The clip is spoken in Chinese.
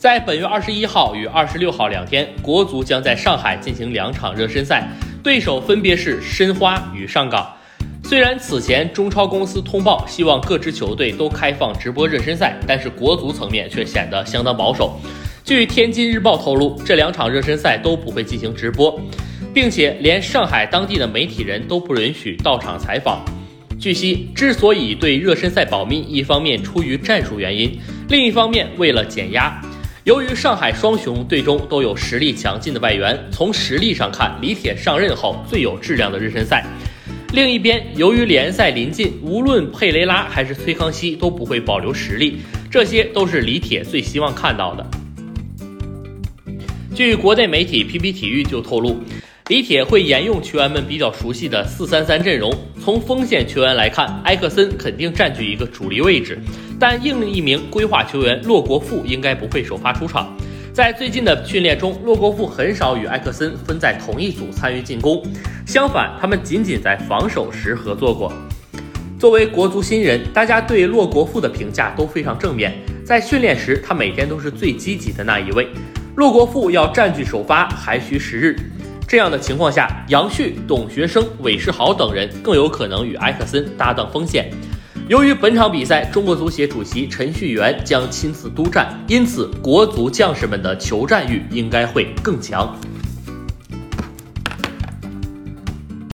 在本月二十一号与二十六号两天，国足将在上海进行两场热身赛，对手分别是申花与上港。虽然此前中超公司通报希望各支球队都开放直播热身赛，但是国足层面却显得相当保守。据天津日报透露，这两场热身赛都不会进行直播，并且连上海当地的媒体人都不允许到场采访。据悉，之所以对热身赛保密，一方面出于战术原因，另一方面为了减压。由于上海双雄队中都有实力强劲的外援，从实力上看，李铁上任后最有质量的热身赛。另一边，由于联赛临近，无论佩雷拉还是崔康熙都不会保留实力，这些都是李铁最希望看到的。据国内媒体 PP 体育就透露，李铁会沿用球员们比较熟悉的四三三阵容。从锋线球员来看，埃克森肯定占据一个主力位置。但另一名规划球员洛国富应该不会首发出场。在最近的训练中，洛国富很少与埃克森分在同一组参与进攻，相反，他们仅仅在防守时合作过。作为国足新人，大家对洛国富的评价都非常正面。在训练时，他每天都是最积极的那一位。洛国富要占据首发还需时日。这样的情况下，杨旭、董学生、韦世豪等人更有可能与埃克森搭档锋线。由于本场比赛中国足协主席陈戌源将亲自督战，因此国足将士们的求战欲应该会更强。